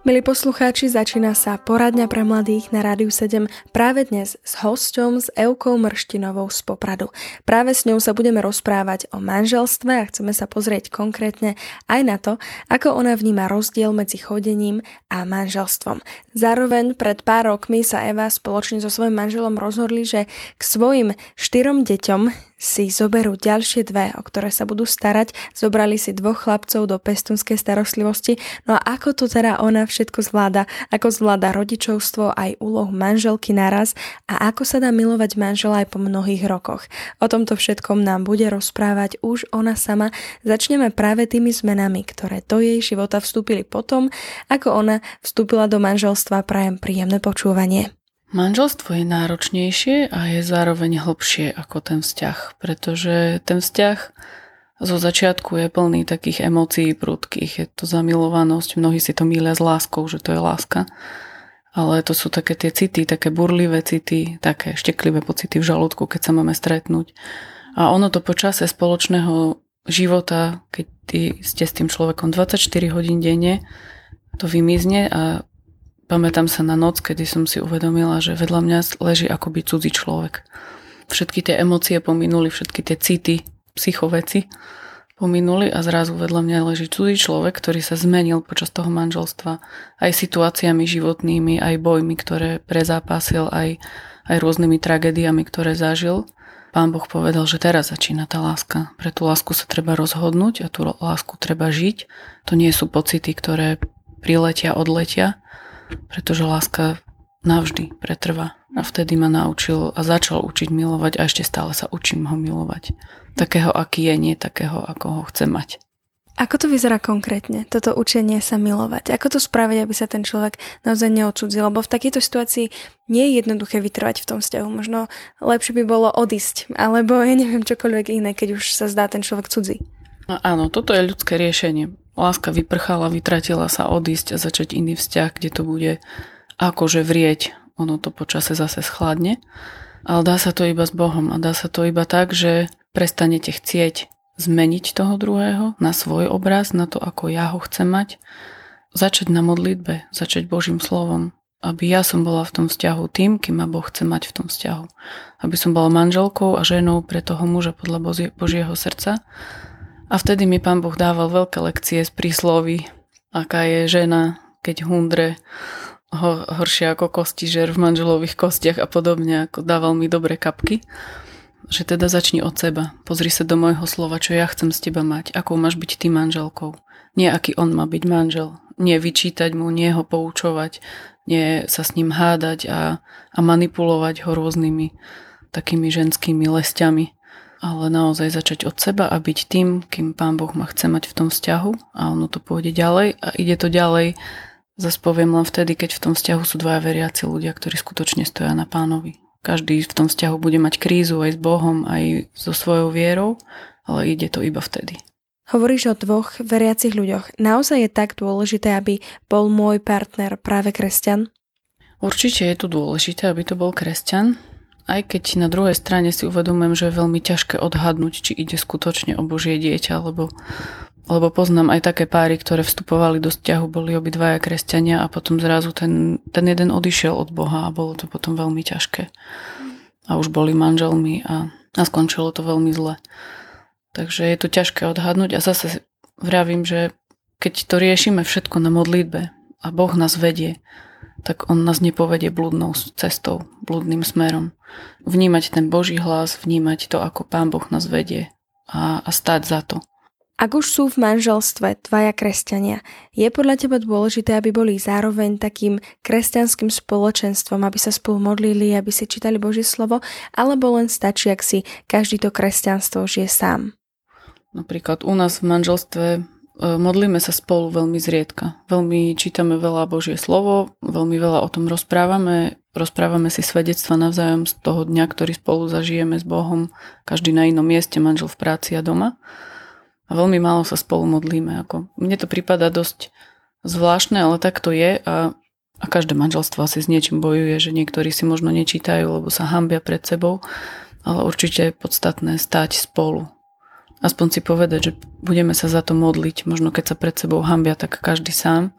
Milí poslucháči, začína sa poradňa pre mladých na Rádiu 7 práve dnes s hosťom, s Eukou Mrštinovou z Popradu. Práve s ňou sa budeme rozprávať o manželstve a chceme sa pozrieť konkrétne aj na to, ako ona vníma rozdiel medzi chodením a manželstvom. Zároveň pred pár rokmi sa Eva spoločne so svojím manželom rozhodli, že k svojim štyrom deťom si zoberú ďalšie dve, o ktoré sa budú starať. Zobrali si dvoch chlapcov do pestunskej starostlivosti. No a ako to teda ona všetko zvláda? Ako zvláda rodičovstvo aj úlohu manželky naraz a ako sa dá milovať manžela aj po mnohých rokoch? O tomto všetkom nám bude rozprávať už ona sama. Začneme práve tými zmenami, ktoré do jej života vstúpili potom, ako ona vstúpila do manželstva. Prajem príjemné počúvanie. Manželstvo je náročnejšie a je zároveň hlbšie ako ten vzťah, pretože ten vzťah zo začiatku je plný takých emócií prudkých. Je to zamilovanosť, mnohí si to mília s láskou, že to je láska. Ale to sú také tie city, také burlivé city, také šteklivé pocity v žalúdku, keď sa máme stretnúť. A ono to počasie spoločného života, keď ty ste s tým človekom 24 hodín denne, to vymizne a Pamätám sa na noc, kedy som si uvedomila, že vedľa mňa leží akoby cudzí človek. Všetky tie emócie pominuli, všetky tie city, psychoveci pominuli a zrazu vedľa mňa leží cudzí človek, ktorý sa zmenil počas toho manželstva aj situáciami životnými, aj bojmi, ktoré prezápasil, aj, aj rôznymi tragédiami, ktoré zažil. Pán Boh povedal, že teraz začína tá láska. Pre tú lásku sa treba rozhodnúť a tú lásku treba žiť. To nie sú pocity, ktoré priletia, odletia, pretože láska navždy pretrvá. A vtedy ma naučil a začal učiť milovať a ešte stále sa učím ho milovať. Takého, aký je, nie takého, ako ho chce mať. Ako to vyzerá konkrétne, toto učenie sa milovať? Ako to spraviť, aby sa ten človek naozaj neodsudzil? Lebo v takejto situácii nie je jednoduché vytrvať v tom vzťahu. Možno lepšie by bolo odísť, alebo ja neviem čokoľvek iné, keď už sa zdá ten človek cudzí. No, áno, toto je ľudské riešenie láska vyprchala, vytratila sa odísť a začať iný vzťah, kde to bude akože vrieť. Ono to počase zase schladne. Ale dá sa to iba s Bohom a dá sa to iba tak, že prestanete chcieť zmeniť toho druhého na svoj obraz, na to, ako ja ho chcem mať. Začať na modlitbe, začať Božím slovom, aby ja som bola v tom vzťahu tým, kým ma Boh chce mať v tom vzťahu. Aby som bola manželkou a ženou pre toho muža podľa Božieho srdca a vtedy mi pán Boh dával veľké lekcie z príslovy, aká je žena, keď hundre ho, horšie ako kostižer v manželových kostiach a podobne, ako dával mi dobré kapky. Že teda začni od seba. Pozri sa do môjho slova, čo ja chcem z teba mať, akou máš byť ty manželkou. Nie aký on má byť manžel. Nie vyčítať mu, nie ho poučovať, nie sa s ním hádať a, a manipulovať ho rôznymi takými ženskými lesťami ale naozaj začať od seba a byť tým, kým Pán Boh ma chce mať v tom vzťahu a ono to pôjde ďalej a ide to ďalej zase poviem len vtedy, keď v tom vzťahu sú dvaja veriaci ľudia, ktorí skutočne stoja na pánovi. Každý v tom vzťahu bude mať krízu aj s Bohom, aj so svojou vierou, ale ide to iba vtedy. Hovoríš o dvoch veriacich ľuďoch. Naozaj je tak dôležité, aby bol môj partner práve kresťan? Určite je tu dôležité, aby to bol kresťan, aj keď na druhej strane si uvedomujem, že je veľmi ťažké odhadnúť, či ide skutočne o Božie dieťa, lebo, lebo poznám aj také páry, ktoré vstupovali do vzťahu, boli obidvaja kresťania a potom zrazu ten, ten jeden odišiel od Boha a bolo to potom veľmi ťažké. A už boli manželmi a, a skončilo to veľmi zle. Takže je to ťažké odhadnúť a zase vravím, že keď to riešime všetko na modlitbe a Boh nás vedie, tak on nás nepovedie blúdnou cestou, blúdnym smerom. Vnímať ten Boží hlas, vnímať to, ako Pán Boh nás vedie a, a stať za to. Ak už sú v manželstve dvaja kresťania, je podľa teba dôležité, aby boli zároveň takým kresťanským spoločenstvom, aby sa spolu modlili, aby si čítali Božie slovo, alebo len stačí, ak si každý to kresťanstvo žije sám? Napríklad u nás v manželstve modlíme sa spolu veľmi zriedka. Veľmi čítame veľa Božie slovo, veľmi veľa o tom rozprávame, rozprávame si svedectva navzájom z toho dňa, ktorý spolu zažijeme s Bohom, každý na inom mieste, manžel v práci a doma. A veľmi málo sa spolu modlíme. Ako, mne to prípada dosť zvláštne, ale tak to je a, a každé manželstvo asi s niečím bojuje, že niektorí si možno nečítajú, lebo sa hambia pred sebou, ale určite je podstatné stať spolu. Aspoň si povedať, že budeme sa za to modliť. Možno keď sa pred sebou hambia, tak každý sám,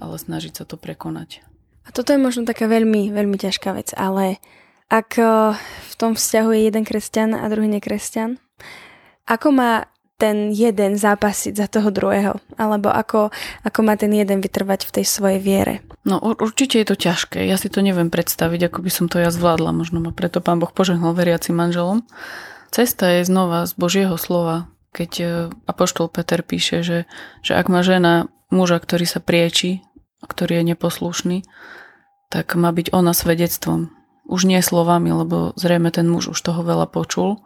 ale snažiť sa to prekonať. A toto je možno taká veľmi, veľmi ťažká vec, ale ak eh, v tom vzťahu je jeden kresťan a druhý nekresťan, ako má ten jeden zápasiť za toho druhého? Alebo ako, ako má ten jeden vytrvať v tej svojej viere? No určite je to ťažké. Ja si to neviem predstaviť, ako by som to ja zvládla. Možno ma preto pán Boh požehnal veriacim manželom. Cesta je znova z Božieho slova. Keď e, Apoštol Peter píše, že, že ak má žena muža, ktorý sa prieči, ktorý je neposlušný, tak má byť ona svedectvom. Už nie slovami, lebo zrejme ten muž už toho veľa počul,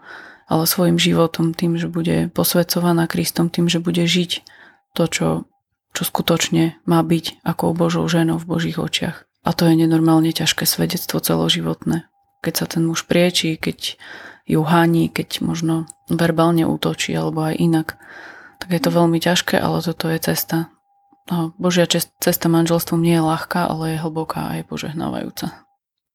ale svojim životom, tým, že bude posvedcovaná Kristom, tým, že bude žiť to, čo, čo skutočne má byť ako Božou ženou v Božích očiach. A to je nenormálne ťažké svedectvo celoživotné. Keď sa ten muž priečí, keď ju háni, keď možno verbálne útočí alebo aj inak, tak je to veľmi ťažké, ale toto je cesta. No, Božia cesta manželstvom nie je ľahká, ale je hlboká a je požehnávajúca.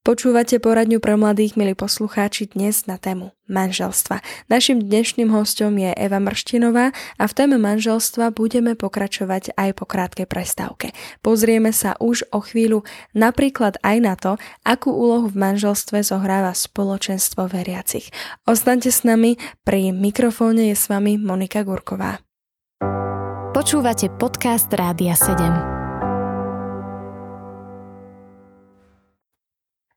Počúvate poradňu pre mladých, milí poslucháči, dnes na tému manželstva. Našim dnešným hostom je Eva Mrštinová a v téme manželstva budeme pokračovať aj po krátkej prestávke. Pozrieme sa už o chvíľu napríklad aj na to, akú úlohu v manželstve zohráva spoločenstvo veriacich. Ostaňte s nami, pri mikrofóne je s vami Monika Gurková. Počúvate podcast Rádia 7.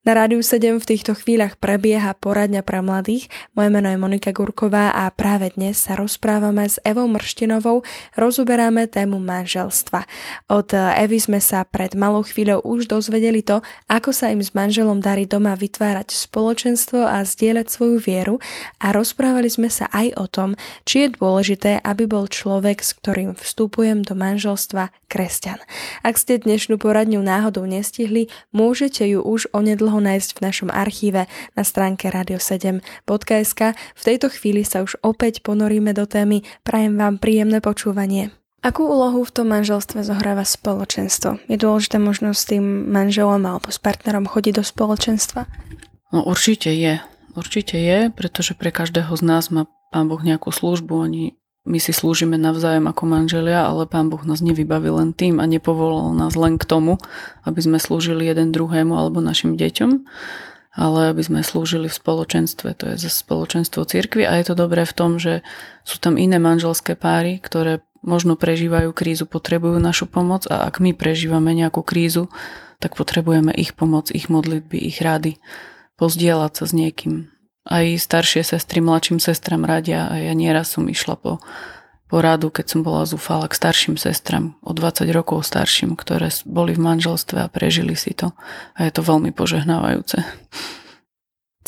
Na Rádiu 7 v týchto chvíľach prebieha poradňa pre mladých. Moje meno je Monika Gurková a práve dnes sa rozprávame s Evou Mrštinovou, rozoberáme tému manželstva. Od Evy sme sa pred malou chvíľou už dozvedeli to, ako sa im s manželom darí doma vytvárať spoločenstvo a zdieľať svoju vieru a rozprávali sme sa aj o tom, či je dôležité, aby bol človek, s ktorým vstupujem do manželstva, kresťan. Ak ste dnešnú poradňu náhodou nestihli, môžete ju už onedlho ho nájsť v našom archíve na stránke radio7.sk. V tejto chvíli sa už opäť ponoríme do témy. Prajem vám príjemné počúvanie. Akú úlohu v tom manželstve zohráva spoločenstvo? Je dôležité možno s tým manželom alebo s partnerom chodiť do spoločenstva? No určite je. Určite je, pretože pre každého z nás má Pán Boh nejakú službu. Oni my si slúžime navzájom ako manželia, ale Pán Boh nás nevybavil len tým a nepovolal nás len k tomu, aby sme slúžili jeden druhému alebo našim deťom, ale aby sme slúžili v spoločenstve, to je spoločenstvo cirkvi a je to dobré v tom, že sú tam iné manželské páry, ktoré možno prežívajú krízu, potrebujú našu pomoc a ak my prežívame nejakú krízu, tak potrebujeme ich pomoc, ich modlitby, ich rady, pozdieľať sa s niekým, aj staršie sestry mladším sestram radia a ja nieraz som išla po, po radu, keď som bola zúfala k starším sestram, o 20 rokov starším, ktoré boli v manželstve a prežili si to. A je to veľmi požehnávajúce.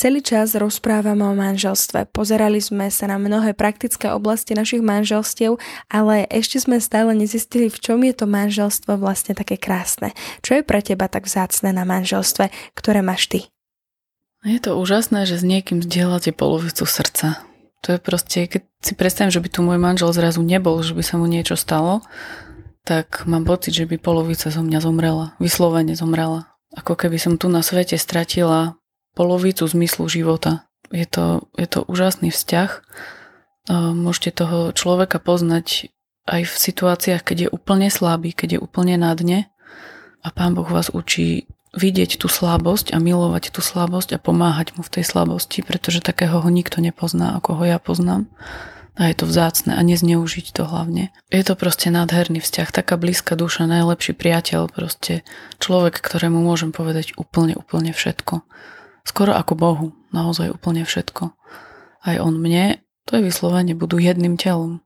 Celý čas rozprávame o manželstve. Pozerali sme sa na mnohé praktické oblasti našich manželstiev, ale ešte sme stále nezistili, v čom je to manželstvo vlastne také krásne. Čo je pre teba tak vzácne na manželstve, ktoré máš ty? Je to úžasné, že s niekým zdieľate polovicu srdca. To je proste, keď si predstavím, že by tu môj manžel zrazu nebol, že by sa mu niečo stalo, tak mám pocit, že by polovica zo mňa zomrela. Vyslovene zomrela. Ako keby som tu na svete stratila polovicu zmyslu života. Je to, je to úžasný vzťah. Môžete toho človeka poznať aj v situáciách, keď je úplne slabý, keď je úplne na dne a pán Boh vás učí vidieť tú slabosť a milovať tú slabosť a pomáhať mu v tej slabosti, pretože takého ho nikto nepozná, ako ho ja poznám. A je to vzácne a nezneužiť to hlavne. Je to proste nádherný vzťah, taká blízka duša, najlepší priateľ, proste človek, ktorému môžem povedať úplne, úplne všetko. Skoro ako Bohu, naozaj úplne všetko. Aj on mne, to je vyslovene, budú jedným telom.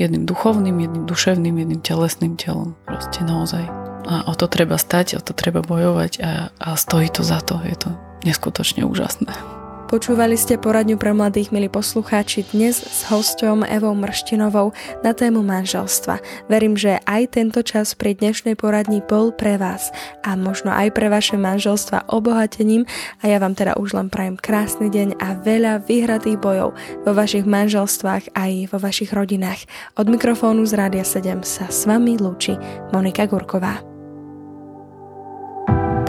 Jedným duchovným, jedným duševným, jedným telesným telom. Proste naozaj. A o to treba stať, o to treba bojovať a, a stojí to za to. Je to neskutočne úžasné. Počúvali ste poradňu pre mladých, milí poslucháči, dnes s hosťom Evou Mrštinovou na tému manželstva. Verím, že aj tento čas pri dnešnej poradni bol pre vás a možno aj pre vaše manželstva obohatením a ja vám teda už len prajem krásny deň a veľa vyhratých bojov vo vašich manželstvách aj vo vašich rodinách. Od mikrofónu z Rádia 7 sa s vami lúči Monika Gurková.